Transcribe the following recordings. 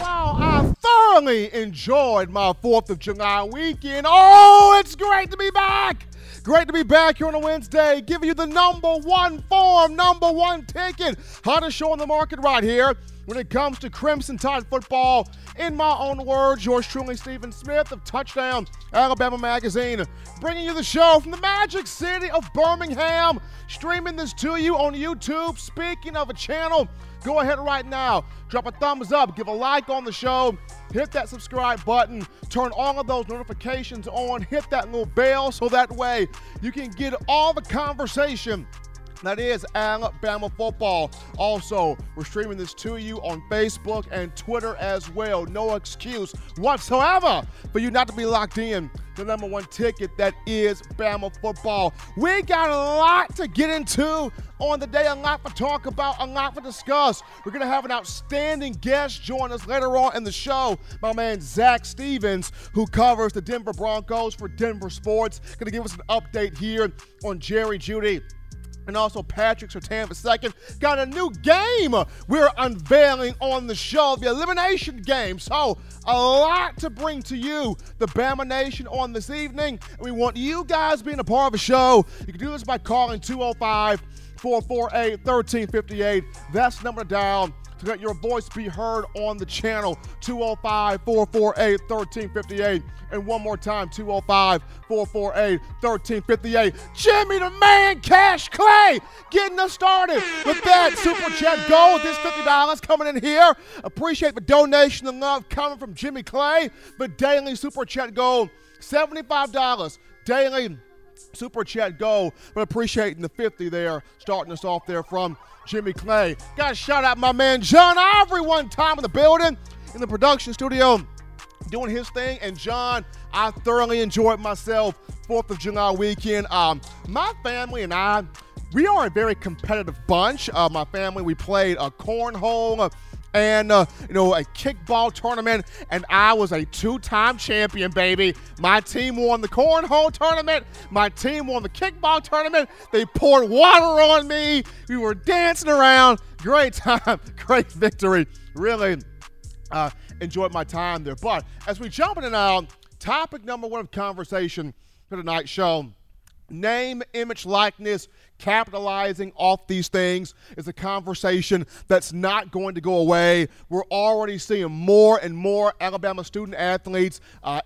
Wow, Enjoyed my 4th of July weekend. Oh, it's great to be back! Great to be back here on a Wednesday, giving you the number one form, number one ticket. Hottest show on the market right here when it comes to Crimson Tide football. In my own words, yours truly, Stephen Smith of Touchdown Alabama Magazine, bringing you the show from the magic city of Birmingham, streaming this to you on YouTube. Speaking of a channel, go ahead right now, drop a thumbs up, give a like on the show, hit that subscribe button, turn all of those notifications on, hit that little bell so that way you can get all the conversation that is Alabama football. Also, we're streaming this to you on Facebook and Twitter as well. No excuse whatsoever for you not to be locked in the number one ticket that is Bama football. We got a lot to get into on the day, a lot to talk about, a lot to discuss. We're going to have an outstanding guest join us later on in the show, my man Zach Stevens, who covers the Denver Broncos for Denver Sports. Going to give us an update here on Jerry Jeudy and also Patrick Surtain II. Got a new game we're unveiling on the show, the elimination game. So, a lot to bring to you, the Bama Nation, on this evening. And we want you guys being a part of the show. You can do this by calling 205 448 1358. That's number dial to let your voice be heard on the channel 205 448 1358. And one more time 205 448 1358. Jimmy the Man Cash Clay getting us started with that Super Chat Gold. This $50 coming in here. Appreciate the donation and love coming from Jimmy Clay. The daily Super Chat Gold $75 daily. Super Chat Go, but appreciating the 50 there, starting us off there from Jimmy Clay. Got to shout out my man John Ivory one time in the building, in the production studio, doing his thing. And John, I thoroughly enjoyed myself 4th of July weekend. Um, my family and I, we are a very competitive bunch. Uh, my family, we played a cornhole and uh, you know a kickball tournament, and I was a two-time champion, baby. My team won the cornhole tournament. My team won the kickball tournament. They poured water on me. We were dancing around. Great time, great victory. Really uh, enjoyed my time there. But as we jump in and out, topic number one of conversation for tonight's show: name, image, likeness capitalizing off these things is a conversation that's not going to go away. We're already seeing more and more Alabama student athletes uh,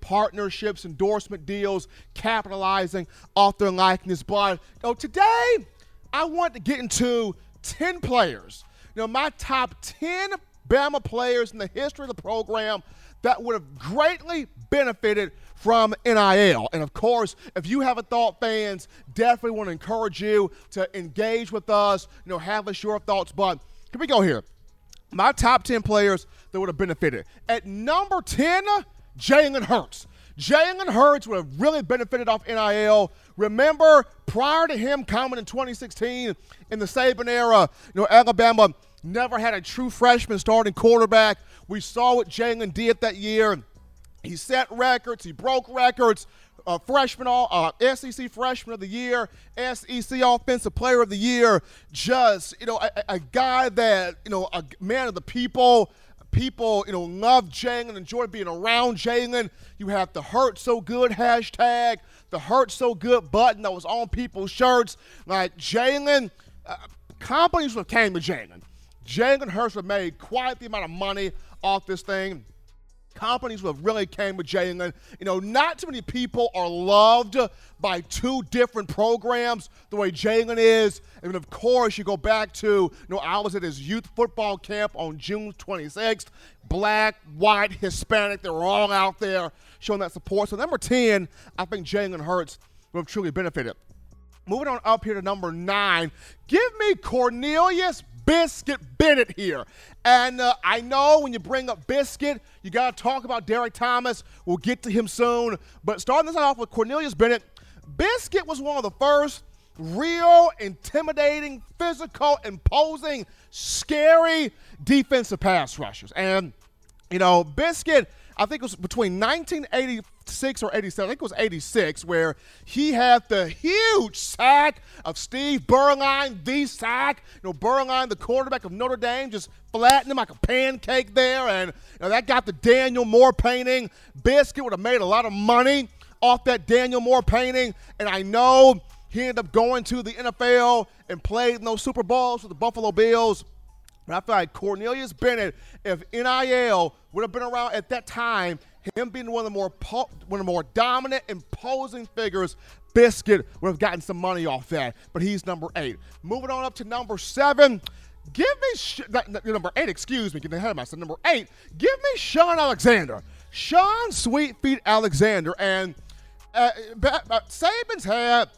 partnerships, endorsement deals, capitalizing off their likeness. But know, today, I want to get into 10 players. You know, my top 10 Bama players in the history of the program that would have greatly benefited from NIL. And of course, if you have a thought fans, definitely want to encourage you to engage with us, you know, have us your thoughts. But can we go here. My top 10 players that would have benefited. At number 10, Jalen Hurts. Jalen Hurts would have really benefited off NIL. Remember, prior to him coming in 2016 in the Saban era, you know, Alabama never had a true freshman starting quarterback. We saw what Jalen did that year. He set records, he broke records. Uh, freshman, all uh, SEC Freshman of the Year, SEC Offensive Player of the Year. Just you know, a, a guy that you know, a man of the people. People, you know, love Jalen, enjoy being around Jalen. You have the hurt so good hashtag, the hurt so good button that was on people's shirts. Like Jalen, uh, companies came to Jalen. Jalen Hurts made quite the amount of money off this thing companies who have really came with Jalen. You know, not too many people are loved by two different programs the way Jalen is. And of course, you go back to, you know, I was at his youth football camp on June 26th. Black, white, Hispanic, they were all out there showing that support. So, number 10, I think Jalen Hurts will have truly benefited. Moving on up here to number nine, give me Cornelius Biscuit Bennett here. And uh, I know when you bring up Biscuit, you got to talk about Derrick Thomas. We'll get to him soon. But starting this off with Cornelius Bennett, Biscuit was one of the first real, intimidating, physical, imposing, scary defensive pass rushers. And You know, Biscuit, I think it was between 1986 or 87, I think it was 86, where he had the huge sack of Steve Beuerlein, the sack. You know, Beuerlein, the quarterback of Notre Dame, just flattened him like a pancake there, and you know, that got the Daniel Moore painting. Biscuit would have made a lot of money off that Daniel Moore painting, and I know he ended up going to the NFL and played in those Super Bowls with the Buffalo Bills. But I feel like Cornelius Bennett, if NIL would have been around at that time, him being one of the more po- one of the more dominant, imposing figures, Biscuit would have gotten some money off that. But he's number eight. Moving on up to number seven. Give me sh- number eight. Excuse me, getting ahead of myself. Number eight. Give me Shaun Alexander. Shaun Sweetfeet Alexander, and uh, Saban's had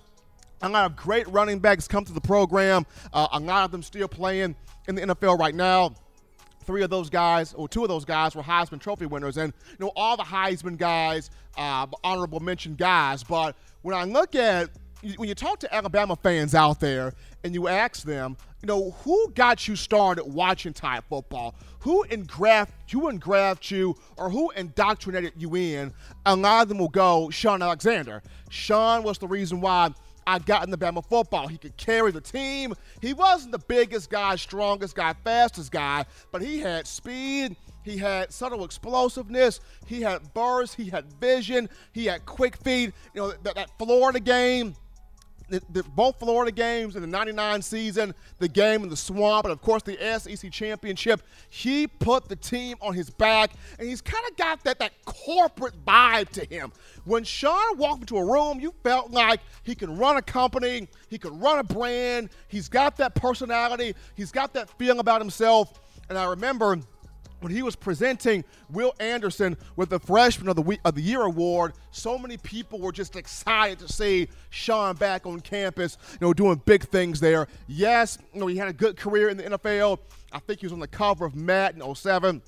a lot of great running backs come to the program. Uh, a lot of them still playing in the NFL right now. Three of those guys, or two of those guys, were Heisman Trophy winners, and you know all the Heisman guys, uh, honorable mention guys. But when I look at when you talk to Alabama fans out there and you ask them, you know, who got you started watching Tide football? Who engraft you engraft you or who indoctrinated you in? A lot of them will go Shaun Alexander. Shaun was the reason why I got in the Bama football. He could carry the team. He wasn't the biggest guy, strongest guy, fastest guy, but he had speed. He had subtle explosiveness. He had burst. He had vision. He had quick feet. You know, that, that Florida game the, the, both Florida games in the 99 season, the game in the swamp, and of course the SEC championship, he put the team on his back, and he's kind of got that, that corporate vibe to him. When Shaun walked into a room, you felt like he can run a company, he could run a brand, he's got that personality, he's got that feeling about himself. And I remember – when he was presenting Will Anderson with the Freshman of the Week of the Year award, so many people were just excited to see Shaun back on campus, you know, doing big things there. Yes, you know, he had a good career in the NFL. I think he was on the cover of Madden 07.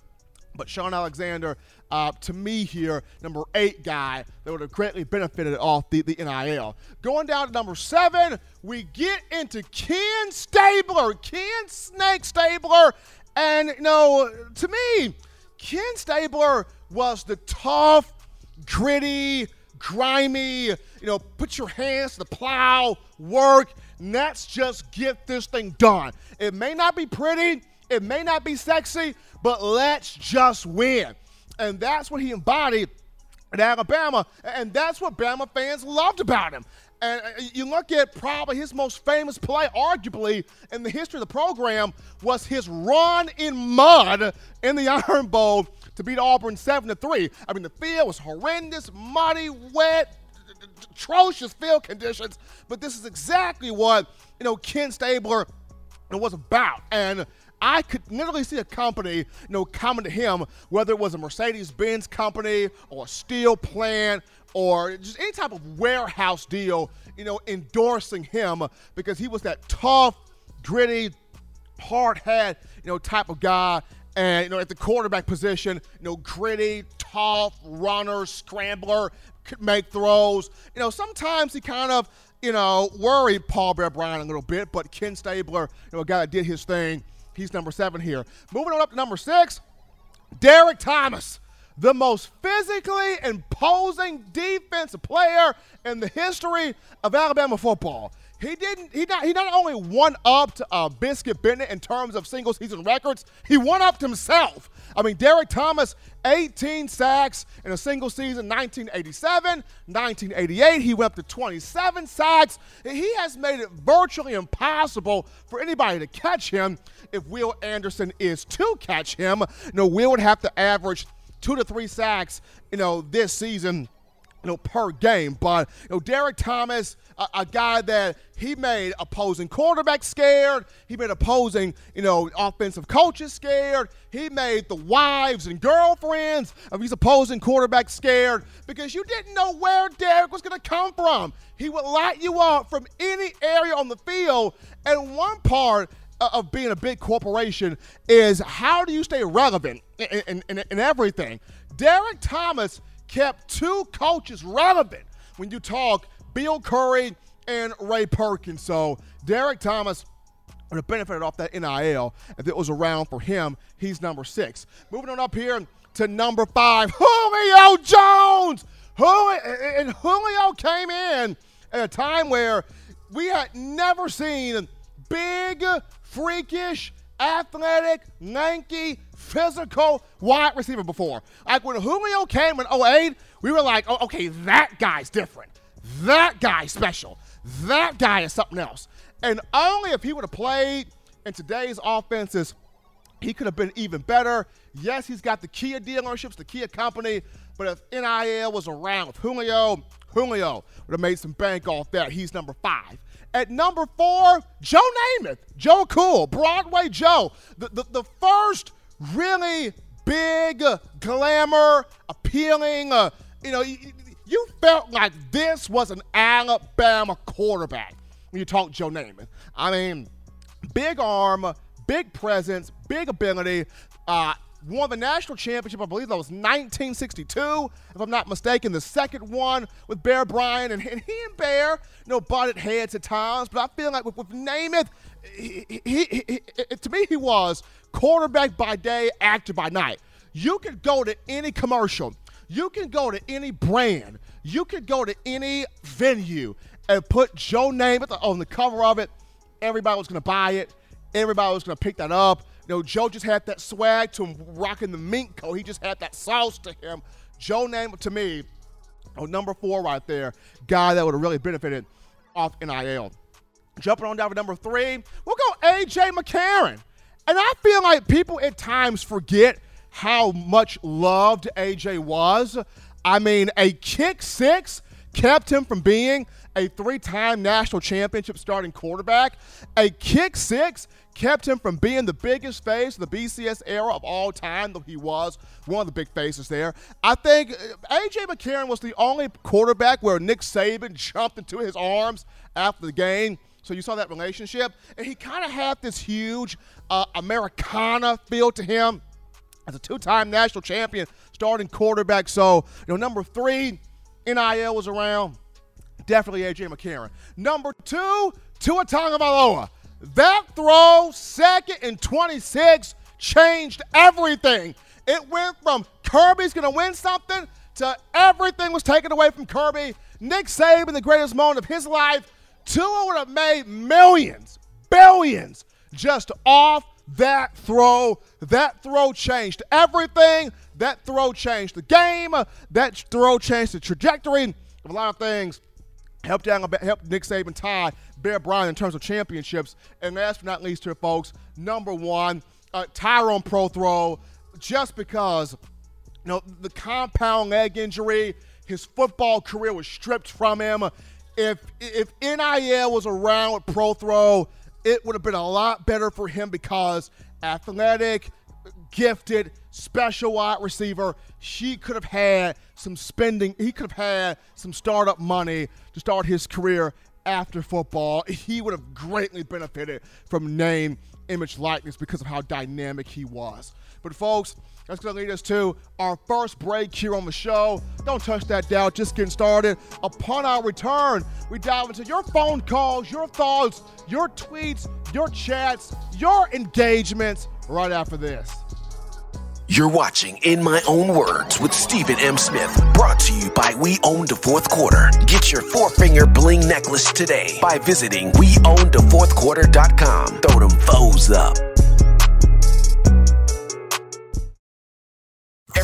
But Shaun Alexander, uh, to me here, number eight guy that would have greatly benefited off the, the NIL. Going down to number seven, we get into Ken Stabler. Ken Snake Stabler and, you know, to me, Ken Stabler was the tough, gritty, grimy, you know, put your hands to the plow, work, let's just get this thing done. It may not be pretty, it may not be sexy, but let's just win. And that's what he embodied at Alabama, and that's what Bama fans loved about him. And you look at probably his most famous play, arguably, in the history of the program, was his run in mud in the Iron Bowl to beat Auburn 7 to 3. I mean, the field was horrendous, muddy, wet, atrocious field conditions, but this is exactly what, you know, Ken Stabler was about. And I could literally see a company, you know, coming to him, whether it was a Mercedes-Benz company or a steel plant or just any type of warehouse deal, you know, endorsing him because he was that tough, gritty, hard head, you know, type of guy. And, you know, at the quarterback position, you know, gritty, tough, runner, scrambler, could make throws. You know, sometimes he kind of, you know, worried Paul Bear Bryant a little bit, but Ken Stabler, you know, a guy that did his thing. He's number seven here. Moving on up to number six, Derrick Thomas the most physically imposing defensive player in the history of Alabama football. He didn't. He not. He not only won up to uh, Biscuit Bennett in terms of single season records. He won up to himself. I mean, Derrick Thomas, 18 sacks in a single season, 1987, 1988. He went up to 27 sacks. He has made it virtually impossible for anybody to catch him. If Will Anderson is to catch him, no, Will would have to average two to three sacks, you know, this season, you know, per game. But, you know, Derrick Thomas, a, a, guy that he made opposing quarterbacks scared. He made opposing, you know, offensive coaches scared. He made the wives and girlfriends of these opposing quarterbacks scared because you didn't know where Derrick was going to come from. He would light you up from any area on the field. And one part Uh, of being a big corporation is how do you stay relevant in, in, in, in everything? Derrick Thomas kept two coaches relevant when you talk Bill Curry and Ray Perkins. So Derrick Thomas, would have benefited off that NIL if it was around for him. He's number six. Moving on up here to number five, Julio Jones. Julio, and Julio came in at a time where we had never seen big, freakish, athletic, lanky, physical wide receiver before. Like when Julio came in 08, we were like, oh, okay, that guy's different. That guy's special. That guy is something else. And only if he would have played in today's offenses, he could have been even better. Yes, he's got the Kia dealerships, the Kia company, but if NIL was around with Julio, Julio would have made some bank off that. He's number five. At number four, Joe Namath, Joe Cool, Broadway Joe, the, the, the first really big, glamour, appealing, uh, you know, you, you felt like this was an Alabama quarterback when you talk Joe Namath. I mean, big arm, big presence, big ability. Uh, won the national championship, I believe that was 1962, if I'm not mistaken. The second one with Bear Bryant, and, and he and Bear, you know, butted heads at times. But I feel like with, with Namath, he, he, he, to me, he was quarterback by day, actor by night. You could go to any commercial, you can go to any brand, you could go to any venue and put Joe Namath on the cover of it. Everybody was going to buy it. Everybody was going to pick that up. You know, Joe just had that swag to him, rocking the mink coat. He just had that sauce to him. Joe Namath, to me, oh, number four right there, guy that would have really benefited off NIL. Jumping on down to number three, we'll go AJ McCarron. And I feel like people at times forget how much loved AJ was. I mean, a kick six kept him from being a three time national championship starting quarterback. A kick six kept him from being the biggest face of the BCS era of all time, though he was one of the big faces there. I think uh, A.J. McCarron was the only quarterback where Nick Saban jumped into his arms after the game. So you saw that relationship. And he kind of had this huge uh, Americana feel to him as a two-time national champion, starting quarterback. So, you know, number three, NIL was around. Definitely A.J. McCarron. Number two, Tua Tagovailoa. That throw, second and 26, changed everything. It went from Kirby's going to win something to everything was taken away from Kirby. Nick Saban, the greatest moment of his life, Tua would have made millions, billions just off that throw. That throw changed everything. That throw changed the game. That throw changed the trajectory of a lot of things. Helped down, helped Nick Saban tie Bear Bryant in terms of championships. And last but not least, here, folks, number one, uh, Tyrone Prothro, just because you know the compound leg injury, his football career was stripped from him. If if NIL was around with Prothro, it would have been a lot better for him because athletic, gifted, special wide receiver. She could have had some spending. He could have had some startup money to start his career after football. He would have greatly benefited from name, image, likeness because of how dynamic he was. But folks, that's going to lead us to our first break here on the show. Don't touch that dial, just getting started. Upon our return, we dive into your phone calls, your thoughts, your tweets, your chats, your engagements right after this. You're watching In My Own Words with Stephen M. Smith, brought to you by We Own the Fourth Quarter. Get your four finger bling necklace today by visiting WeOwnTheFourthQuarter.com. Throw them foes up.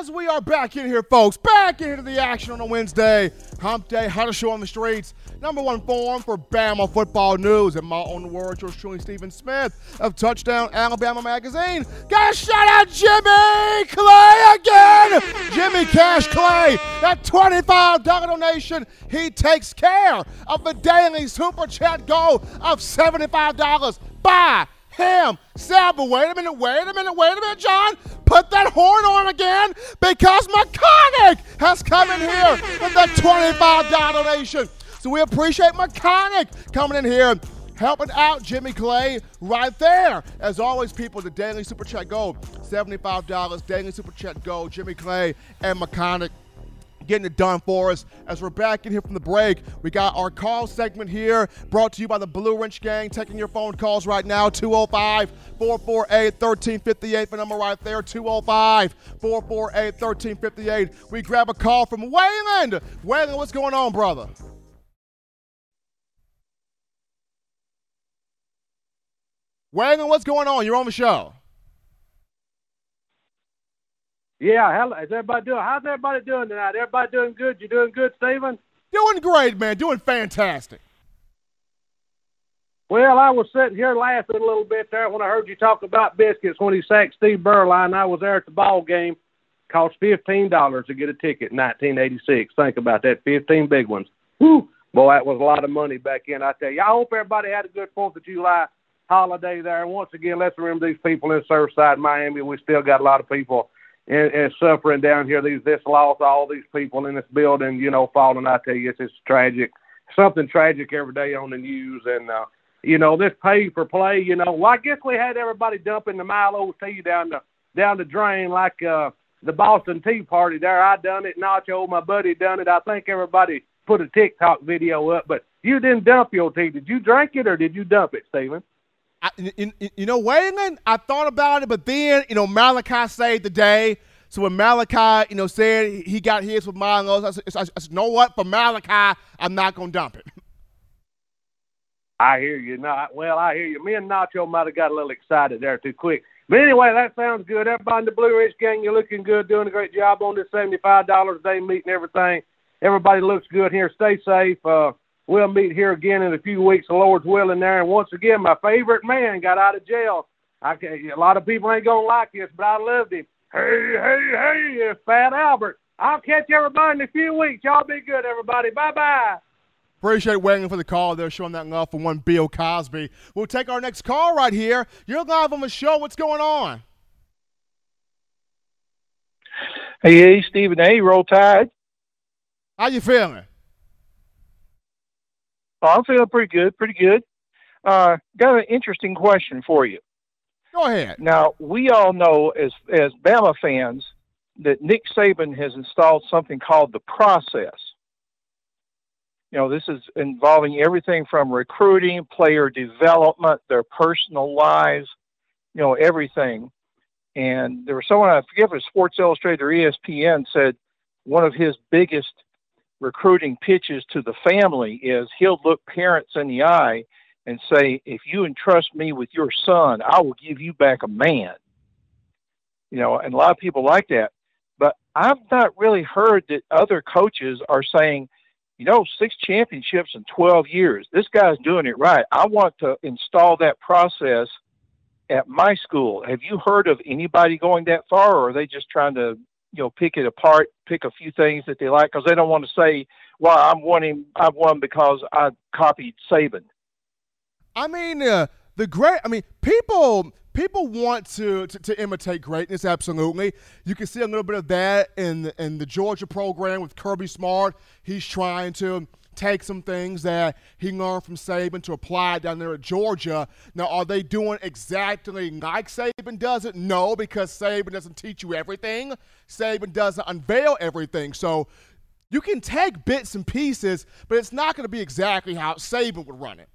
As we are back in here, folks. Back into the action on a Wednesday. Hump Day, Huddle Show on the streets. Number one forum for Bama football news. In my own words, yours truly, Stephen Smith of Touchdown Alabama Magazine. Got to shout out Jimmy Clay again. Jimmy Cash Clay, that $25 donation, he takes care of the daily super chat goal of $75. Bye him. But wait a minute, wait a minute, wait a minute, John. Put that horn on again because McCormick has come in here with the $25 donation. So we appreciate McCormick coming in here helping out Jimmy Clay right there. As always, people, the Daily Super Chat Gold, $75. Daily Super Chat Gold, Jimmy Clay and McCormick getting it done for us. As we're back in here from the break, we got our call segment here brought to you by the Blue Wrench Gang. Taking your phone calls right now 205 448 1358. The number right there 205 448 1358. We grab a call from Wayland. Wayland, what's going on, brother? Wayland, what's going on? You're on the show. Yeah, hello. how's everybody doing? How's everybody doing tonight? Everybody doing good? You doing good, Stephen? Doing great, man. Doing fantastic. Well, I was sitting here laughing a little bit there when I heard you talk about biscuits when he sacked Steve Beuerlein. I was there at the ball game. Cost fifteen dollars to get a ticket in 1986. Think about that, fifteen big ones. Whew. Boy, that was a lot of money back then. I tell you, I hope everybody had a good Fourth of July holiday there. And once again, let's remember these people in Surfside, Miami. We still got a lot of people and, and suffering down here. These this loss, all these people in this building, you know, falling. I tell you, it's just tragic. Something tragic every day on the news, and uh, you know, this pay for play. You know, well, I guess we had everybody dumping the Milo tea down the down the drain like uh, the Boston Tea Party. There, I done it. Nacho, my buddy, done it. I think everybody put a TikTok video up, but you didn't dump your tea. Did you drink it or did you dump it, Steven? I, you, you know, Waylon, I thought about it, but then, you know, Malachi saved the day. So when Malachi, you know, said he got his with Milos, I said, I said, know what? For Malachi, I'm not going to dump it. I hear you. Not well. I hear you. Me and Nacho might have got a little excited there too quick. But anyway, that sounds good. Everybody in the Blue Ridge gang, you're looking good, doing a great job on this seventy-five dollars a day meeting everything. Everybody looks good here. Stay safe. Uh, We'll meet here again in a few weeks, the Lord's willing. There, and once again, my favorite man got out of jail. I can, a lot of people ain't gonna like this, but I loved him. Hey, hey, hey, it's Fat Albert. I'll catch everybody in a few weeks. Y'all be good, everybody. Bye bye. Appreciate waiting for the call. They're showing that love for one Bill Cosby. We'll take our next call right here. You're live on the show. What's going on? Hey, hey, Stephen A. Roll Tide. How you feeling? I'm feeling pretty good, pretty good. Uh, got an interesting question for you. Go ahead. Now, we all know as as Bama fans that Nick Saban has installed something called the process. You know, this is involving everything from recruiting, player development, their personal lives, you know, everything. And there was someone, I forget if it was Sports Illustrated or ESPN, said one of his biggest recruiting pitches to the family is he'll look parents in the eye and say, if you entrust me with your son, I will give you back a man. You know, and a lot of people like that. But I've not really heard that other coaches are saying, you know, six championships in 12 years. This guy's doing it right. I want to install that process at my school. Have you heard of anybody going that far, or are they just trying to you know pick it apart, pick a few things that they like because they don't want to say, "Well, I'm winning. I've won because I copied Saban." I mean, uh, the great. I mean, people people want to, to, to imitate greatness. Absolutely, you can see a little bit of that in in the Georgia program with Kirby Smart. He's trying to take some things that he learned from Saban to apply down there at Georgia. Now, are they doing exactly like Saban does it? No, because Saban doesn't teach you everything. Saban doesn't unveil everything. So you can take bits and pieces, but it's not going to be exactly how Saban would run it.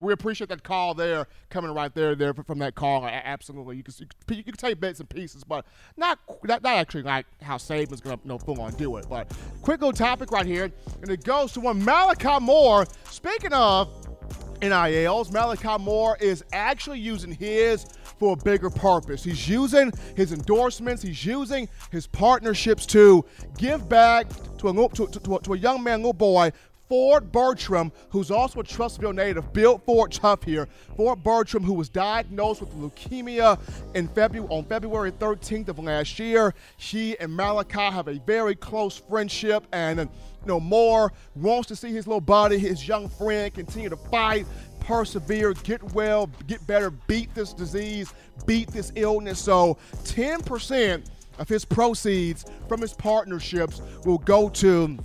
We appreciate that call there, coming right there, there from that call. Absolutely, you can you can take bits and pieces, but not not, not actually like how Saban's gonna no full on do it. But quick little topic right here, and it goes to one Malachi Moore. Speaking of NILs, Malachi Moore is actually using his for a bigger purpose. He's using his endorsements, he's using his partnerships to give back to a, to, to, to a young man, little boy Ford Bertram, who's also a Trussville native, built Ford Tough here. Ford Bertram, who was diagnosed with leukemia in February on February 13th of last year. He and Malachi have a very close friendship, and you know more wants to see his little buddy, his young friend, continue to fight, persevere, get well, get better, beat this disease, beat this illness. So 10% of his proceeds from his partnerships will go to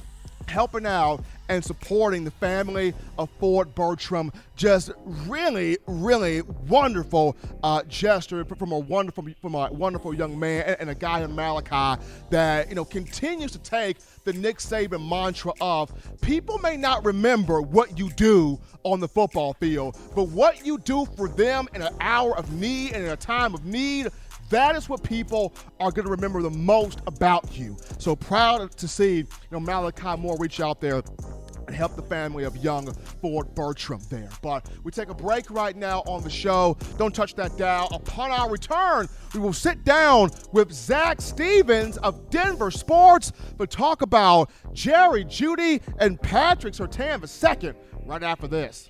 helping out and supporting the family of Ford Bertram. Just really, really wonderful uh, gesture from a wonderful, from a wonderful young man and, and a guy in Malachi that you know continues to take the Nick Saban mantra of people may not remember what you do on the football field, but what you do for them in an hour of need and in a time of need that is what people are going to remember the most about you. So proud to see you know Malachi Moore reach out there and help the family of young Ford Bertram there. But we take a break right now on the show. Don't touch that dial. Upon our return, we will sit down with Zach Stevens of Denver Sports to talk about Jerry Jeudy and Patrick Surtain II right after this.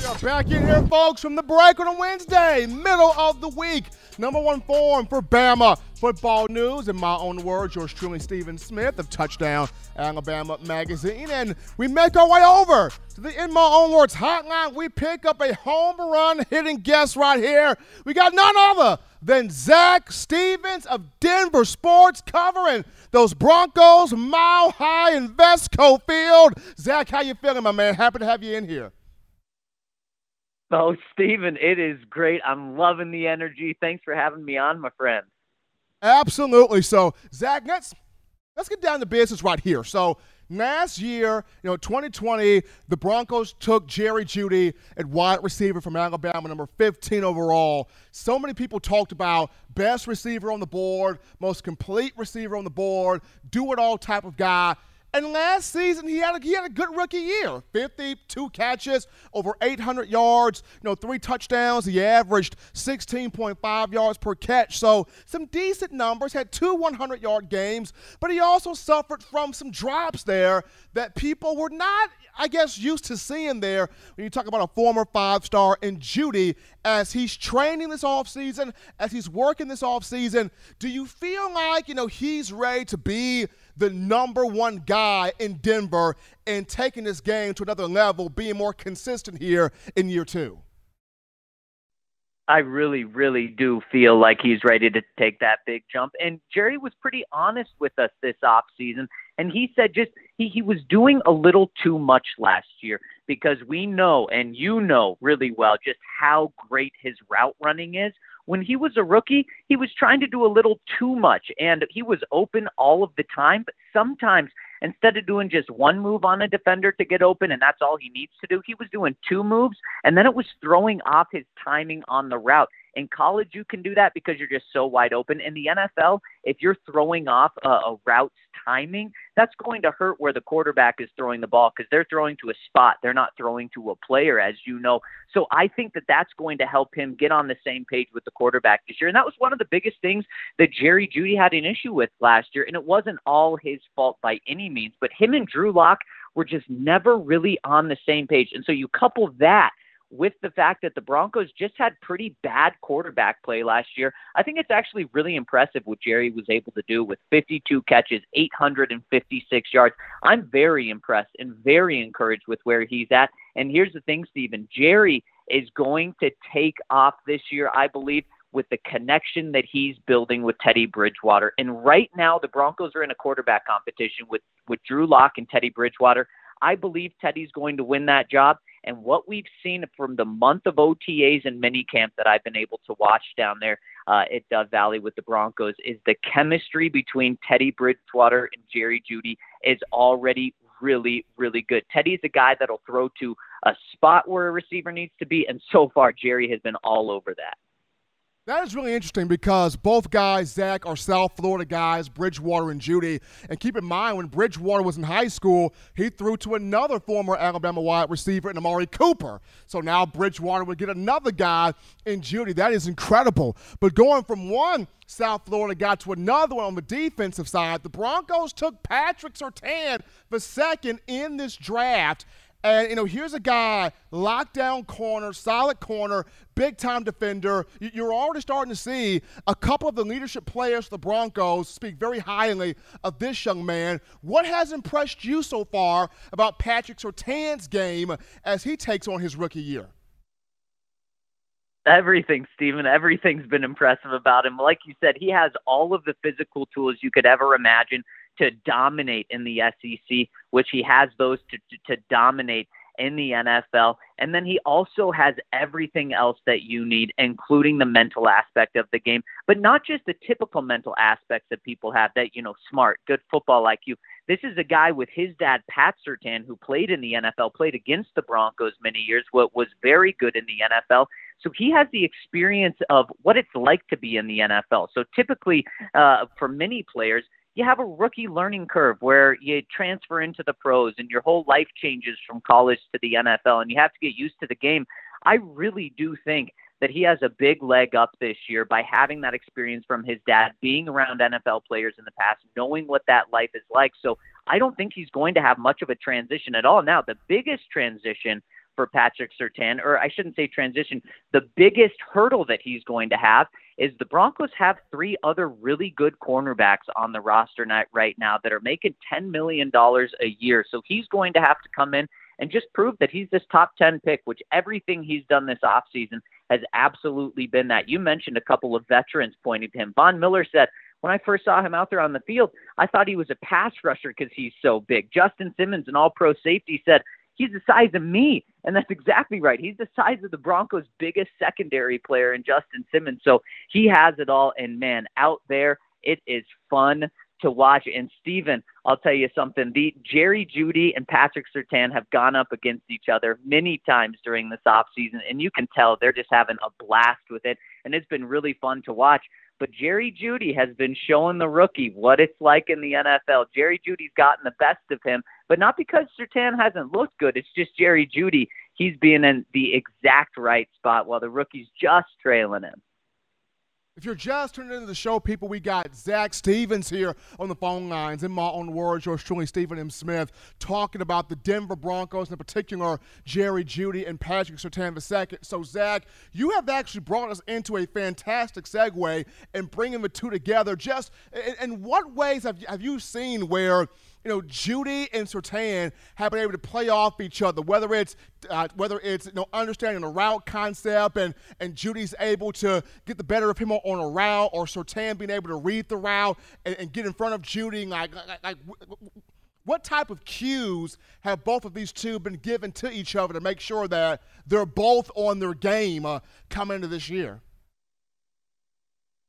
Back in here, folks, from the break on a Wednesday, middle of the week. Number one form for Bama football news. In my own words, yours truly, Stephen Smith of Touchdown Alabama Magazine. And we make our way over to the In My Own Words hotline. We pick up a home run hitting guest right here. We got none other than Zach Stevens of Denver Sports covering those Broncos, Mile High, Invesco Field. Zach, how you feeling, my man? Happy to have you in here. Oh, Stephen, it is great. I'm loving the energy. Thanks for having me on, my friend. Absolutely. So, Zach, let's let's get down to business right here. So, last year, you know, 2020, the Broncos took Jerry Jeudy at wide receiver from Alabama, number 15 overall. So many people talked about best receiver on the board, most complete receiver on the board, do it all type of guy. And last season, he had a, he had a good rookie year 52 catches, over 800 yards, you know, three touchdowns. He averaged 16.5 yards per catch. So, some decent numbers, had two 100 yard games, but he also suffered from some drops there that people were not, I guess, used to seeing there when you talk about a former five star in Jeudy as he's training this offseason, as he's working this offseason. Do you feel like, you know, he's ready to be the number one guy in Denver and taking this game to another level, being more consistent here in year two? I really, really do feel like he's ready to take that big jump. And Jerry was pretty honest with us this off season, and he said just he, he was doing a little too much last year because we know and you know really well just how great his route running is. When he was a rookie, he was trying to do a little too much and he was open all of the time, but sometimes instead of doing just one move on a defender to get open and that's all he needs to do, he was doing two moves and then it was throwing off his timing on the route. In college, you can do that because you're just so wide open. In the NFL, if you're throwing off a, a route's timing, that's going to hurt where the quarterback is throwing the ball because they're throwing to a spot. They're not throwing to a player, as you know. So I think that that's going to help him get on the same page with the quarterback this year. And that was one of the biggest things that Jerry Jeudy had an issue with last year. And it wasn't all his fault by any means, but him and Drew Lock were just never really on the same page. And so you couple that with the fact that the Broncos just had pretty bad quarterback play last year, I think it's actually really impressive what Jerry was able to do with 52 catches, 856 yards. I'm very impressed and very encouraged with where he's at. And here's the thing, Stephen Jerry is going to take off this year, I believe with the connection that he's building with Teddy Bridgewater. And right now, the Broncos are in a quarterback competition with, with Drew Lock and Teddy Bridgewater. I believe Teddy's going to win that job. And what we've seen from the month of OTAs and minicamp that I've been able to watch down there uh, at Dove Valley with the Broncos is the chemistry between Teddy Bridgewater and Jerry Jeudy is already really, really good. Teddy's a guy that'll throw to a spot where a receiver needs to be, and so far Jerry has been all over that. That is really interesting because both guys, Zach, are South Florida guys, Bridgewater and Jeudy. And keep in mind, when Bridgewater was in high school, he threw to another former Alabama wide receiver Amari Cooper. So now Bridgewater would get another guy in Jeudy. That is incredible. But going from one South Florida guy to another one on the defensive side, the Broncos took Patrick Surtain the second in this draft. And, you know, here's a guy, lockdown corner, solid corner, big time defender. You're already starting to see a couple of the leadership players the Broncos speak very highly of this young man. What has impressed you so far about Patrick Surtain's game as he takes on his rookie year? Everything, Stephen. Everything's been impressive about him. Like you said, he has all of the physical tools you could ever imagine to dominate in the SEC, which he has those to, to, to dominate in the NFL. And then he also has everything else that you need, including the mental aspect of the game, but not just the typical mental aspects that people have that, you know, smart, good football like you. This is a guy with his dad, Pat Surtain, who played in the NFL, played against the Broncos many years, what was very good in the NFL. So he has the experience of what it's like to be in the NFL. So typically, uh, for many players, you have a rookie learning curve where you transfer into the pros and your whole life changes from college to the NFL and you have to get used to the game. I really do think that he has a big leg up this year by having that experience from his dad, being around NFL players in the past, knowing what that life is like. So I don't think he's going to have much of a transition at all. Now, the biggest transition for Patrick Surtain, or I shouldn't say transition, the biggest hurdle that he's going to have is the Broncos have three other really good cornerbacks on the roster right now that are making $10 million a year. So he's going to have to come in and just prove that he's this top 10 pick, which everything he's done this offseason has absolutely been that. You mentioned a couple of veterans pointing to him. Von Miller said, when I first saw him out there on the field, I thought he was a pass rusher because he's so big. Justin Simmons, an all pro safety, said, he's the size of me. And that's exactly right. He's the size of the Broncos' biggest secondary player in Justin Simmons. So he has it all. And man, out there, it is fun to watch. And Steven, I'll tell you something. The Jerry Jeudy and Patrick Surtain have gone up against each other many times during this offseason, and you can tell they're just having a blast with it. And it's been really fun to watch. But Jerry Jeudy has been showing the rookie what it's like in the NFL. Jerry Jeudy's gotten the best of him, but not because Surtain hasn't looked good. It's just Jerry Jeudy. He's being in the exact right spot while the rookie's just trailing him. If you're just tuning into the show, people, we got Zach Stevens here on the phone lines. In my own words, yours truly, Stephen M. Smith, talking about the Denver Broncos, in particular, Jerry Jeudy and Patrick Surtain II. So, Zach, you have actually brought us into a fantastic segue and bringing the two together. Just in, in what ways have, have you seen where – you know, Jeudy and Surtain have been able to play off each other, whether it's uh, whether it's you know understanding the route concept and and Jeudy's able to get the better of him on, a route, or Surtain being able to read the route and, and get in front of Jeudy. Like, like, like, what type of cues have both of these two been given to each other to make sure that they're both on their game uh, coming into this year?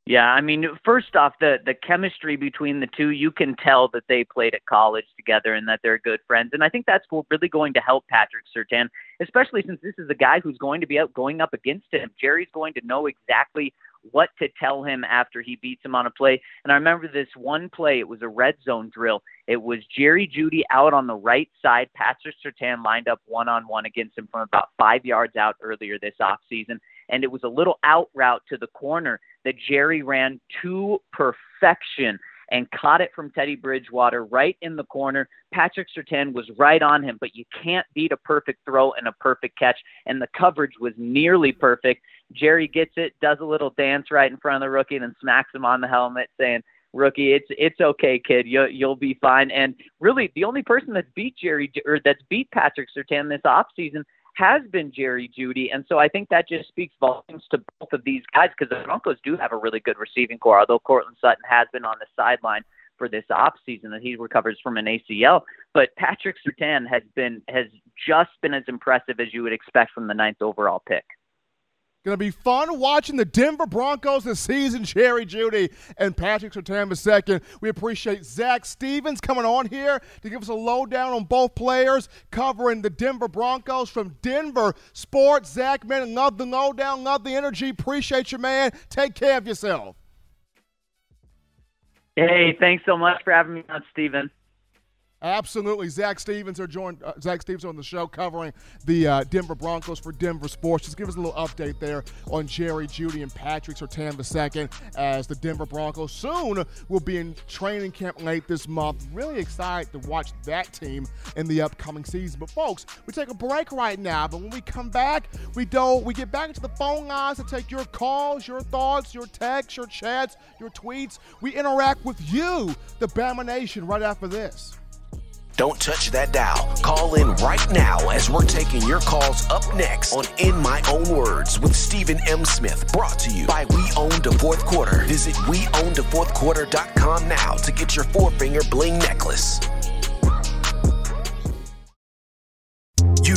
Yeah, I mean, first off, the the chemistry between the two, you can tell that they played at college together and that they're good friends. And I think that's really going to help Patrick Surtain, especially since this is a guy who's going to be out going up against him. Jerry's going to know exactly what to tell him after he beats him on a play. And I remember this one play, it was a red zone drill. It was Jerry Jeudy out on the right side. Patrick Surtain lined up one on one against him from about five yards out earlier this offseason and it was a little out route to the corner that Jerry ran to perfection. and caught it from Teddy Bridgewater right in the corner. Patrick Surtain was right on him, but you can't beat a perfect throw and a perfect catch, and the coverage was nearly perfect. Jerry gets it, does a little dance right in front of the rookie, and then smacks him on the helmet, saying, rookie. It's it's okay, kid. You'll you'll be fine. And really, the only person that's beat Jerry or that's beat Patrick Surtain this offseason has been Jerry Jeudy. And so I think that just speaks volumes to both of these guys because the Broncos do have a really good receiving core, although Courtland Sutton has been on the sideline for this offseason that he recovers from an ACL. But Patrick Surtain has been has just been as impressive as you would expect from the ninth overall pick. Going to be fun watching the Denver Broncos this season. Jerry Jeudy and Patrick Surtain second. We appreciate Zach Stevens coming on here to give us a lowdown on both players, covering the Denver Broncos from Denver Sports. Zach, man, love the lowdown, love the energy. Appreciate you, man. Take care of yourself. Hey, thanks so much for having me on, Steven. Absolutely. Zach Stevens are joined. Uh, Zach Stevens on the show covering the uh, Denver Broncos for Denver Sports. Just give us a little update there on Jerry Jeudy, and Patrick Surtain II as the Denver Broncos soon will be in training camp late this month. Really excited to watch that team in the upcoming season. But folks, we take a break right now. But when we come back, we do we get back to the phone lines to take your calls, your thoughts, your texts, your chats, your tweets. We interact with you, the Bama Nation, right after this. Don't touch that dial. Call in right now as we're taking your calls up next on In My Own Words with Stephen M. Smith. Brought to you by We Own the Fourth Quarter. Visit WeOwnTheFourthQuarter.com now to get your four finger bling necklace.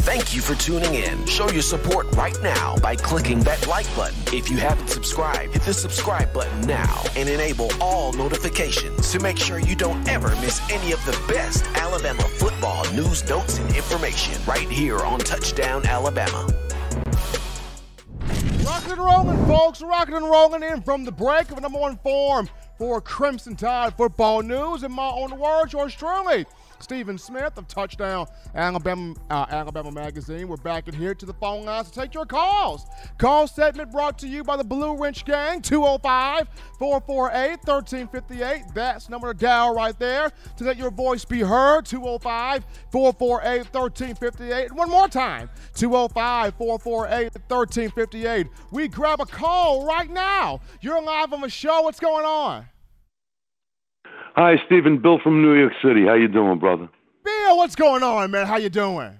Thank you for tuning in. Show your support right now by clicking that like button. If you haven't subscribed, hit the subscribe button now and enable all notifications to make sure you don't ever miss any of the best Alabama football news, notes, and information right here on Touchdown Alabama. Rocking and rolling, folks. Rocking and rolling in from the break of number one form for Crimson Tide football news. In my own words, yours truly. Stephen Smith of Touchdown Alabama, uh, Alabama Magazine. We're back in here to the phone lines to take your calls. Call segment brought to you by the Blue Wrench Gang, 205 448 1358. That's number to dial right there to let your voice be heard, 205 448 1358. And one more time, 205 448 1358. We grab a call right now. You're live on the show. What's going on? Hi, Stephen. Bill from New York City. How you doing, brother? Bill, what's going on, man? How you doing?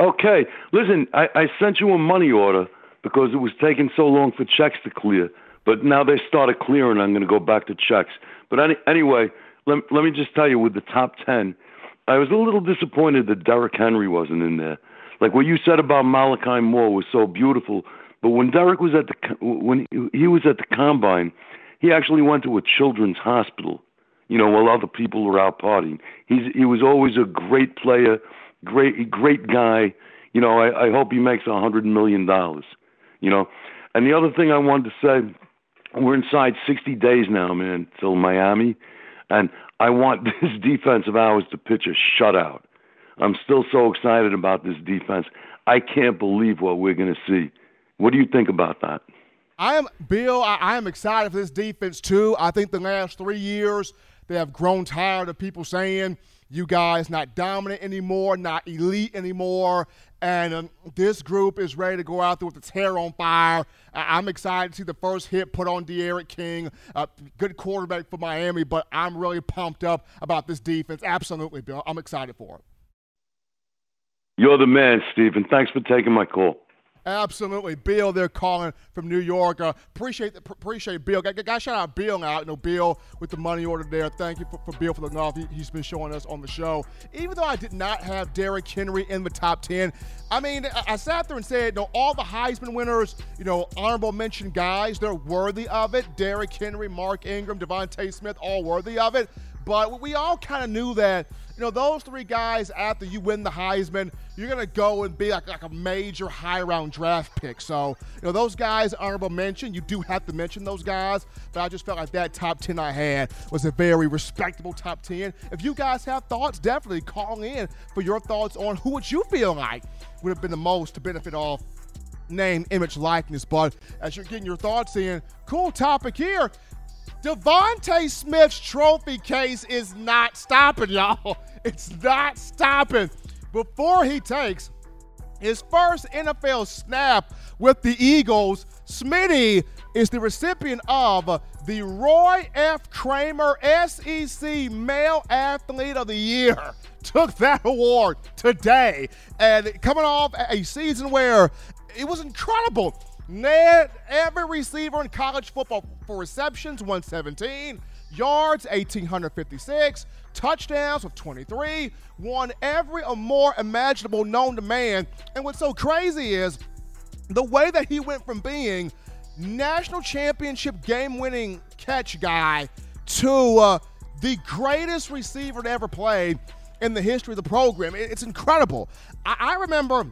Okay. Listen, I, I sent you a money order because it was taking so long for checks to clear. But now they started clearing. I'm going to go back to checks. But any, anyway, let, let me just tell you with the top 10, I was a little disappointed that Derrick Henry wasn't in there. Like what you said about Malachi Moore was so beautiful. But when Derrick was at the when he was at the combine, he actually went to a children's hospital, you know, while other people were out partying. He's he was always a great player, great great guy. You know, I, I hope he makes a hundred million dollars. You know, and the other thing I wanted to say, we're inside 60 days now, man, till Miami, and I want this defense of ours to pitch a shutout. I'm still so excited about this defense. I can't believe what we're going to see. What do you think about that? I am Bill. I, I, am excited for this defense too. I think the last three years they have grown tired of people saying you guys not dominant anymore, not elite anymore, and um, this group is ready to go out there with its hair on fire. I- am excited to see the first hit put on D'Eriq King. Uh, good quarterback for Miami, but I'm really pumped up about this defense. Absolutely, Bill. I'm excited for it. You're the man, Stephen. Thanks for taking my call. Absolutely, Bill. They're calling from New York. Uh, appreciate the, appreciate Bill. Got, shout out Bill out. You know, Bill with the money order there. Thank you for, for Bill for looking off. He, has been showing us on the show. Even though I did not have Derrick Henry in the top ten, I mean, I, I sat there and said, you know, all the Heisman winners, you know, honorable mention guys, they're worthy of it. Derrick Henry, Mark Ingram, DeVonta Smith, all worthy of it. But we all kind of knew that you know, those three guys, after you win the Heisman, you're going to go and be like, like a major high round draft pick. So, you know, those guys, honorable mention. You do have to mention those guys, but I just felt like that top 10 I had was a very respectable top 10. If you guys have thoughts, definitely call in for your thoughts on who would you feel like would have been the most to benefit off name, image, likeness. But as you're getting your thoughts in, cool topic here. DeVonta Smith's trophy case is not stopping, y'all. It's not stopping. Before he takes his first NFL snap with the Eagles, Smitty is the recipient of the Roy F. Kramer SEC Male Athlete of the Year. Took that award today. And coming off a season where it was incredible. Led every receiver in college football for receptions, 117, yards, 1,856, touchdowns with 23, won every more imaginable known to man. And what's so crazy is the way that he went from being national championship game winning catch guy to uh, the greatest receiver to ever play in the history of the program. It's incredible. I, I remember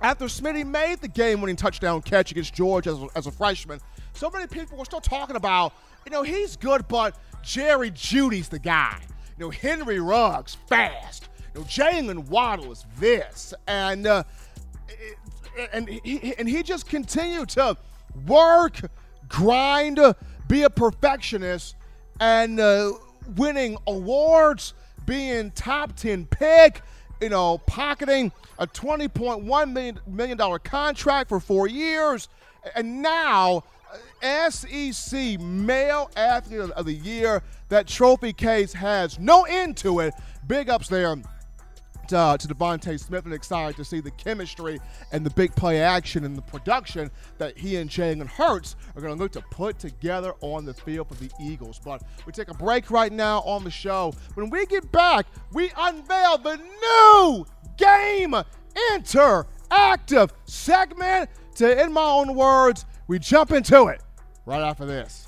after Smitty made the game-winning touchdown catch against Georgia as a, as a freshman, so many people were still talking about, you know, he's good, but Jerry Jeudy's the guy. You know, Henry Ruggs fast. You know, Jaylen Waddle is this, and uh, and he and he just continued to work, grind, be a perfectionist, and uh, winning awards, being top ten pick you know, pocketing a $20.1 million, million dollar contract for four years. And now, uh, SEC Male Athlete of the Year, that trophy case has no end to it. Big ups there uh, to DeVonta Smith and excited to see the chemistry and the big play action and the production that he and Jalen Hurts are going to look to put together on the field for the Eagles. But we take a break right now on the show. When we get back, we unveil the new game interactive segment. To, in my own words, we jump into it right after this.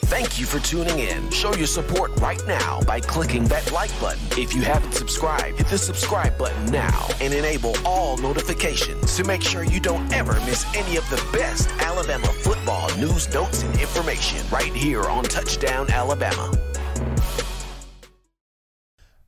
Thank you for tuning in. Show your support right now by clicking that like button. If you haven't subscribed, hit the subscribe button now and enable all notifications to make sure you don't ever miss any of the best Alabama football news, notes, and information right here on Touchdown Alabama.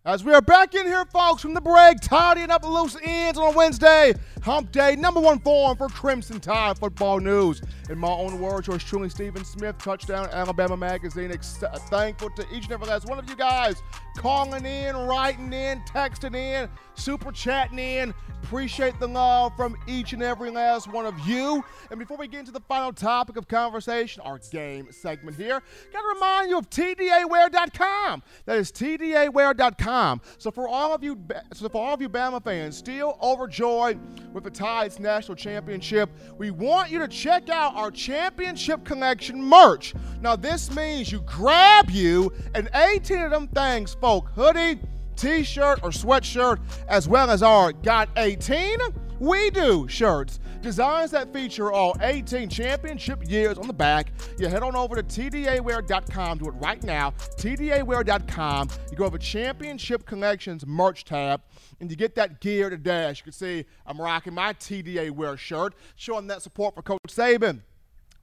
As we are back in here, folks, from the break, tidying up loose ends on Wednesday, hump day, number one form for Crimson Tide football news. In my own words, yours truly, Stephen Smith, Touchdown Alabama Magazine. Ex- thankful to each and every last one of you guys calling in, writing in, texting in, super chatting in. Appreciate the love from each and every last one of you. And before we get into the final topic of conversation, our game segment here, got to remind you of TDAwear.com. That is TDAwear.com. So for all of you, so for all of you Bama fans, still overjoyed with the Tides National Championship, we want you to check out our championship collection merch. Now this means you grab you an 18 of them things, folk, hoodie t shirt or sweatshirt, as well as our Got 18 We Do shirts. Designs that feature all 18 championship years on the back. You head on over to TDAwear.com. Do it right now. TDAwear.com. You go over Championship Collections merch tab, and you get that gear today. As you can see, I'm rocking my TDA Wear shirt, showing that support for Coach Saban,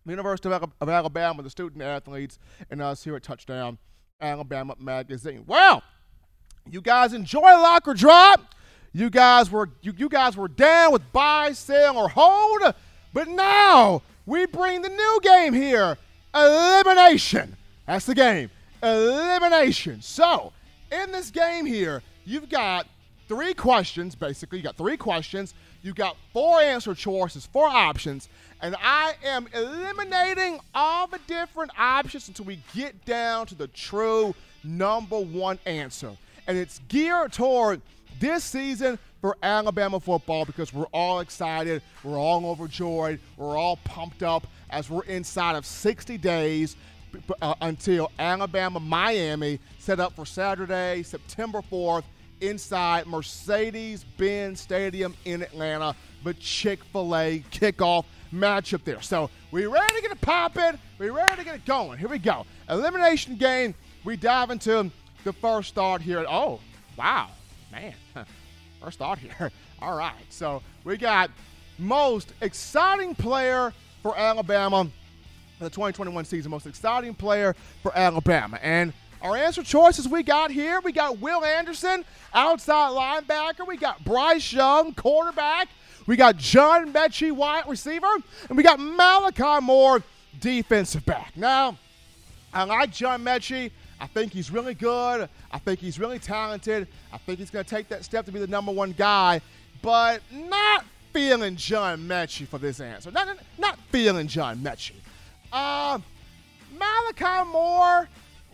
the University of Alabama, the student athletes, and us here at Touchdown Alabama Magazine. Well, you guys enjoy Locker drop. You guys were you, you guys were down with buy, sell, or hold. But now we bring the new game here. Elimination. That's the game. Elimination. So, in this game here, you've got three questions, basically. You got three questions. You got four answer choices, four options, and I am eliminating all the different options until we get down to the true number one answer and it's geared toward this season for Alabama football because we're all excited, we're all overjoyed, we're all pumped up as we're inside of 60 days uh, until Alabama Miami set up for Saturday, September 4th, inside Mercedes Benz Stadium in Atlanta, the Chick fil A kickoff matchup there. So we ready to get it popping? We ready to get it going? Here we go. Elimination game. We dive into the first start here. Oh, wow, man. First thought here. All right. So we got most exciting player for Alabama the 2021 season. Most exciting player for Alabama. And our answer choices we got here we got Will Anderson, outside linebacker. We got Bryce Young, quarterback. We got John Metchie, wide receiver. And we got Malachi Moore, defensive back. Now, I like John Metchie. I think he's really good. I think he's really talented. I think he's going to take that step to be the number one guy, but not feeling John Metchie for this answer. Not, not feeling John Metchie. Uh, Malachi Moore,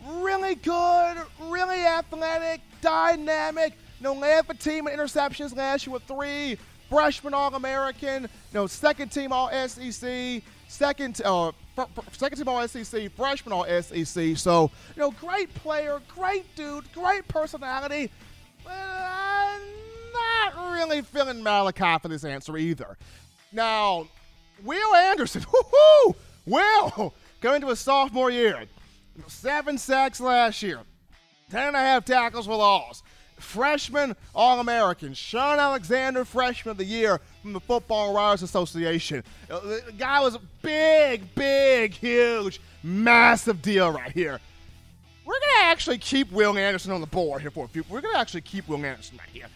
really good, really athletic, dynamic. No led the team in interceptions last year with three. Freshman All American, no second team All SEC, second uh, second team All SEC, freshman All SEC. So you know, great player, great dude, great personality. But I'm not really feeling Malachi for this answer either. Now, Will Anderson, whoo Will, going to a sophomore year, seven sacks last year, ten and a half tackles for loss freshman All American, Shaun Alexander, freshman of the year from the Football Writers Association. Uh, the guy was a big, big, huge, massive deal right here. We're going to actually keep Will Anderson on the board here for a few. We're going to actually keep Will Anderson right here.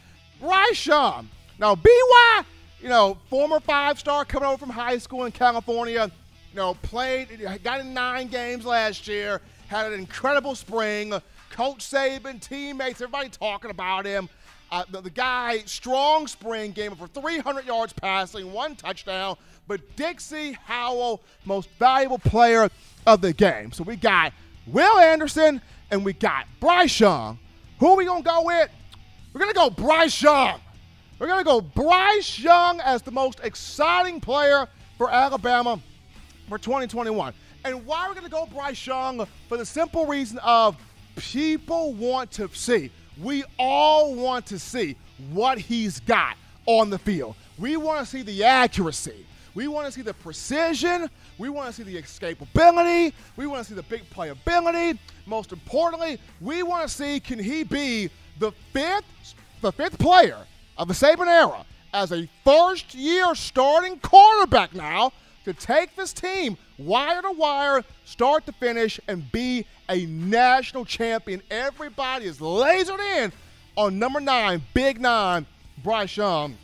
Bryce. Now, BY, you know, former five star coming over from high school in California, you know, played, got in nine games last year, had an incredible spring Coach Saban, teammates, everybody talking about him. Uh, the, the, guy, strong spring game for 300 yards passing, one touchdown. But Dixie Howell, most valuable player of the game. So we got Will Anderson and we got Bryce Young. Who are we going to go with? We're going to go Bryce Young. We're going to go Bryce Young as the most exciting player for Alabama for 2021. And why are we going to go Bryce Young? For the simple reason of people want to see. We all want to see what he's got on the field. We want to see the accuracy. We want to see the precision. We want to see the escapability. We want to see the big playability. Most importantly, we want to see can he be the fifth, the fifth player of the Saban era as a first year starting quarterback now to take this team wire to wire, start to finish, and be a national champion. Everybody is lasered in on number nine, Big Nine, Bryce Young.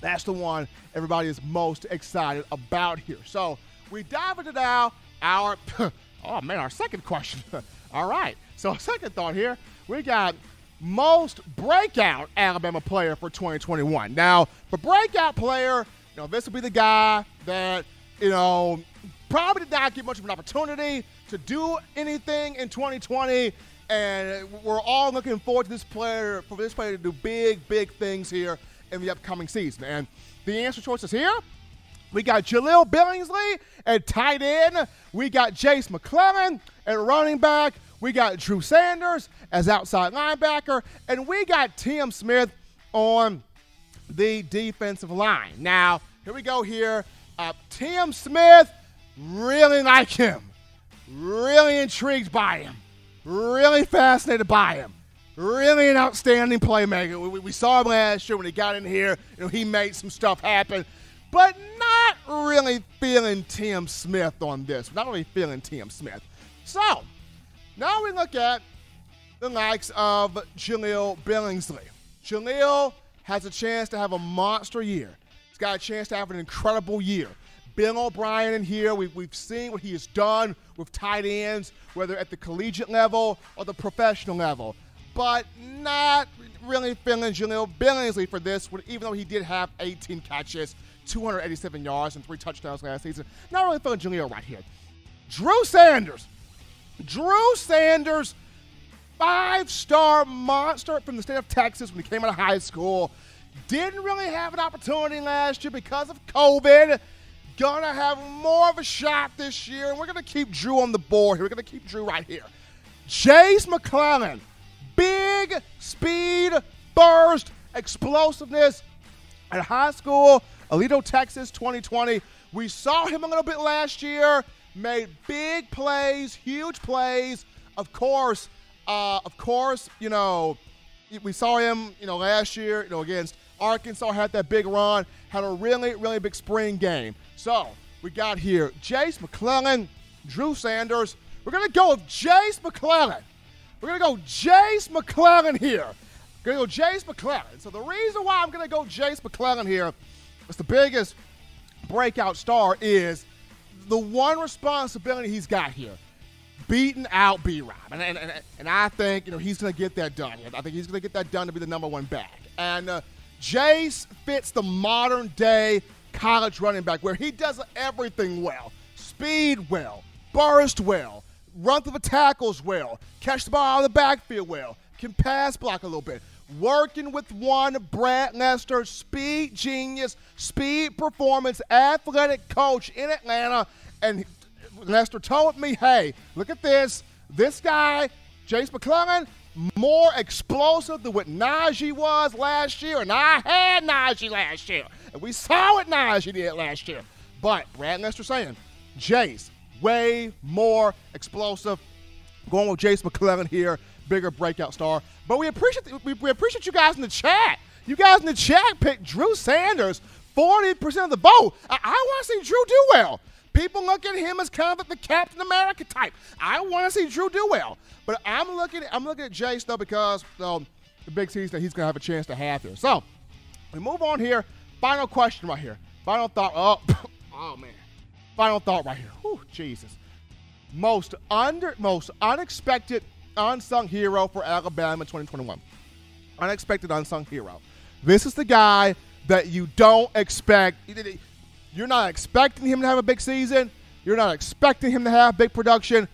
That's the one everybody is most excited about here. So we dive into now our, oh man, our second question. All right. So, second thought here, we got most breakout Alabama player for 2021. Now, for breakout player, you know, this will be the guy that, you know, probably did not get much of an opportunity to do anything in 2020. And we're all looking forward to this player, for this player to do big, big things here in the upcoming season. And the answer choices here we got Jahleel Billingsley at tight end. We got Jase McClellan at running back. We got Drew Sanders as outside linebacker. And we got Tim Smith on the defensive line. Now, here we go here. Uh, Tim Smith, really like him. Really intrigued by him. Really fascinated by him. Really an outstanding playmaker. We, we saw him last year when he got in here. You know, he made some stuff happen but not really feeling Tim Smith on this. Not really feeling Tim Smith. So, now we look at the likes of Jahleel Billingsley. Jahleel has a chance to have a monster year. He's got a chance to have an incredible year. Bill O'Brien in here, we've, we've seen what he has done with tight ends, whether at the collegiate level or the professional level. But not really feeling Jahleel Billingsley for this, even though he did have 18 catches 287 yards and three touchdowns last season. Not really feeling Jahleel right here. Drew Sanders. Drew Sanders, five star monster from the state of Texas when he came out of high school. Didn't really have an opportunity last year because of COVID. Gonna have more of a shot this year, and we're gonna keep Drew on the board here. We're gonna keep Drew right here. Jase McClellan, big speed, burst, explosiveness at high school Aledo, Texas 2020. We saw him a little bit last year, made big plays, huge plays. Of course, uh, of course, you know, we saw him, you know, last year, you know, against Arkansas, had that big run, had a really, really big spring game. So we got here Jase McClellan, Drew Sanders. We're going to go with Jase McClellan. We're going to go Jase McClellan here. We're going to go Jase McClellan. So the reason why I'm going to go Jase McClellan here it's the biggest breakout star is the one responsibility he's got here beating out B Rob. And, and, and, and, I think you know he's going to get that done. I think he's going to get that done to be the number one back. And uh, Jase fits the modern day college running back where he does everything well speed well, burst well, run through the tackles well, catch the ball out of the backfield well, can pass block a little bit working with one Brad Lester, speed genius, speed performance, athletic coach in Atlanta. And Lester told me, hey, look at this. This guy, Jase McClellan, more explosive than what Najee was last year. And I had Najee last year. And we saw what Najee did last year. But Brad Lester saying, Jase, way more explosive. Going with Jase McClellan here bigger breakout star. But we appreciate we, we appreciate you guys in the chat. You guys in the chat picked Drew Sanders, 40% of the vote. I, I want to see Drew do well. People look at him as kind of the Captain America type. I want to see Drew do well. But I'm looking at, I'm looking at Jase though because um, the big season that he's going to have a chance to have here. So we move on here. Final question right here. Final thought. Oh, oh man. Final thought right here. Whew, Jesus. Most under, most unexpected unsung hero for Alabama 2021. Unexpected unsung hero. This is the guy that you don't expect. You're not expecting him to have a big season. You're not expecting him to have big production.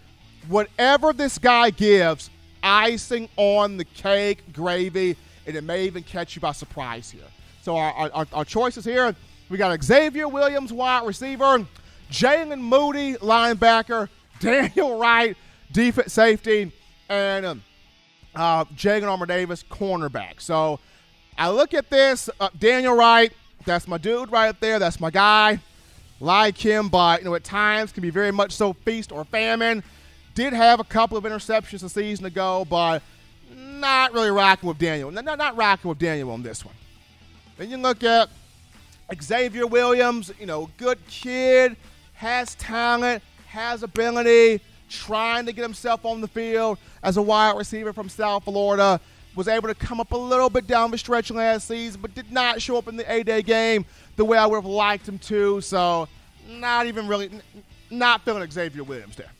Whatever this guy gives, icing on the cake, gravy, and it may even catch you by surprise here. So our, our, our choices here, we got Xavier Williams, wide receiver, Jaylen Moody, linebacker, Daniel Wright, defense safety, and um, uh, Jalyn Armour Davis, cornerback. So I look at this, uh, Daniel Wright, that's my dude right there. That's my guy. Like him, but you know at times can be very much so feast or famine. Did have a couple of interceptions a season ago, but not really rocking with Daniel. Not, not rocking with Daniel on this one. Then you look at Xavier Williams. You know, good kid, has talent, has ability trying to get himself on the field as a wide receiver from South Florida. was able to come up a little bit down the stretch last season, but did not show up in the A-Day game the way I would have liked him to. So, not even really, not feeling Xavier Williams there.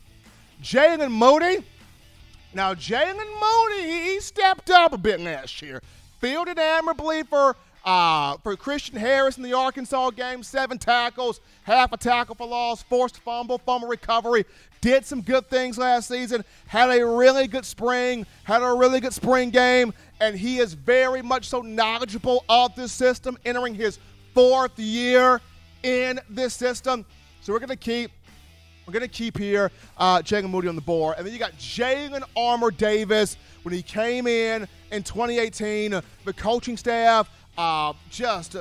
Jaylen Moody. Now, Jaylen Moody, he stepped up a bit last year. Fielded admirably for uh, for Christian Harris in the Arkansas game, seven tackles, half a tackle for loss, forced fumble, fumble recovery. Did some good things last season. Had a really good spring. Had a really good spring game, and he is very much so knowledgeable of this system, entering his fourth year in this system. So we're gonna keep. We're gonna keep here uh, Jaylen Moody on the board, and then you got Jalyn Armour Davis when he came in in 2018. The coaching staff uh, just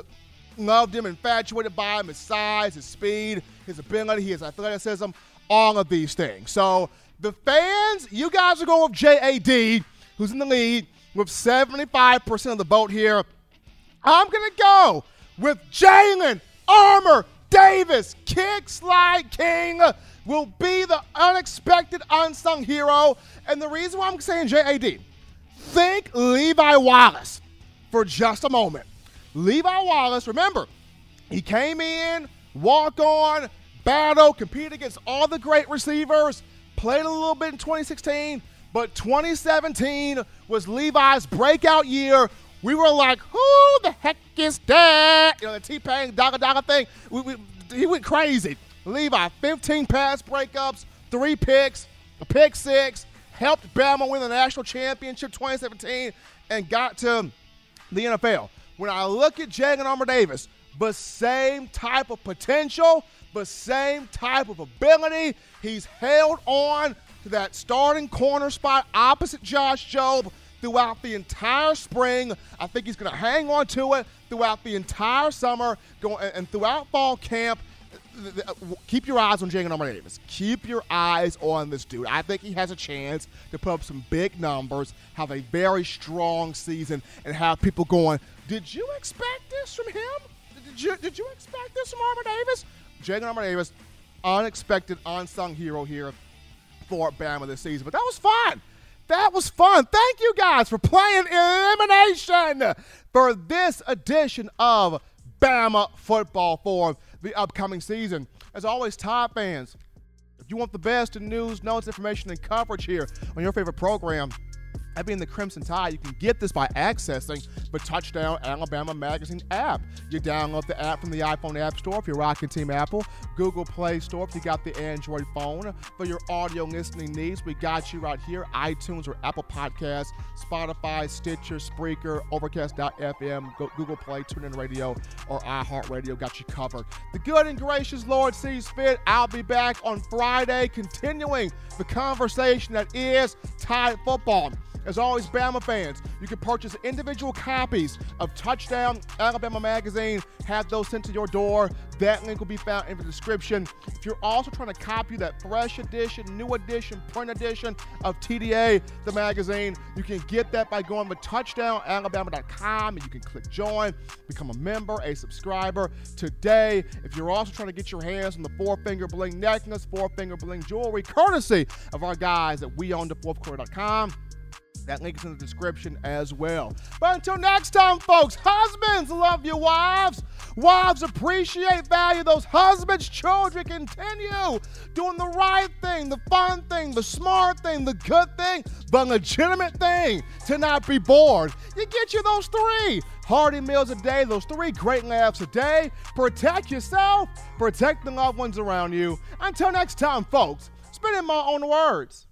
loved him, infatuated by him, his size, his speed, his ability, his athleticism, all of these things. So the fans, you guys are going with JAD, who's in the lead with 75% of the vote here. I'm going to go with Jalyn Armour Davis. Kick Slide King will be the unexpected unsung hero. And the reason why I'm saying JAD, think Levi Wallace for just a moment. Levi Wallace, remember, he came in, walk on, battle, competed against all the great receivers, played a little bit in 2016, but 2017 was Levi's breakout year. We were like, who the heck is that? You know, the T-Pain Daga Daga thing. We, we, he went crazy. Levi, 15 pass breakups, three picks, a pick six, helped Bama win the national championship 2017, and got to the NFL. When I look at Jalyn Armour Davis, but same type of potential, but same type of ability. He's held on to that starting corner spot opposite Josh Jobe throughout the entire spring. I think he's going to hang on to it throughout the entire summer and throughout fall camp. Uh, keep your eyes on Jalyn Armour Davis. Keep your eyes on this dude. I think he has a chance to put up some big numbers, have a very strong season, and have people going, Did you expect this from him? Did you, did you expect this from Armour Davis? Jalyn Armour Davis, unexpected unsung hero here for Bama this season. But that was fun. That was fun. Thank you guys for playing Elimination for this edition of Bama Football for the upcoming season. As always, Tide fans, if you want the best in news, notes, information, and coverage here on your favorite program, that being the Crimson Tide, you can get this by accessing the Touchdown Alabama Magazine app. You download the app from the iPhone App Store if you're rocking Team Apple, Google Play Store if you got the Android phone. For your audio listening needs, we got you right here iTunes or Apple Podcasts, Spotify, Stitcher, Spreaker, Overcast.fm, Google Play, TuneIn Radio, or iHeartRadio got you covered. The good and gracious Lord sees fit. I'll be back on Friday continuing the conversation that is Tide football. As always, Bama fans, you can purchase individual copies of Touchdown Alabama Magazine, have those sent to your door. That link will be found in the description. If you're also trying to copy that fresh edition, new edition, print edition of TDA, the magazine, you can get that by going to touchdownalabama.com and you can click join, become a member, a subscriber today. If you're also trying to get your hands on the four finger bling necklace, four finger bling jewelry, courtesy of our guys at weownthefourthquarter.com. That link is in the description as well. But until next time, folks, husbands love your wives. Wives appreciate, value those husbands. Children continue doing the right thing, the fun thing, the smart thing, the good thing, the legitimate thing to not be bored. You get you those three hearty meals a day, those three great laughs a day. Protect yourself, protect the loved ones around you. Until next time, folks, spinning my own words.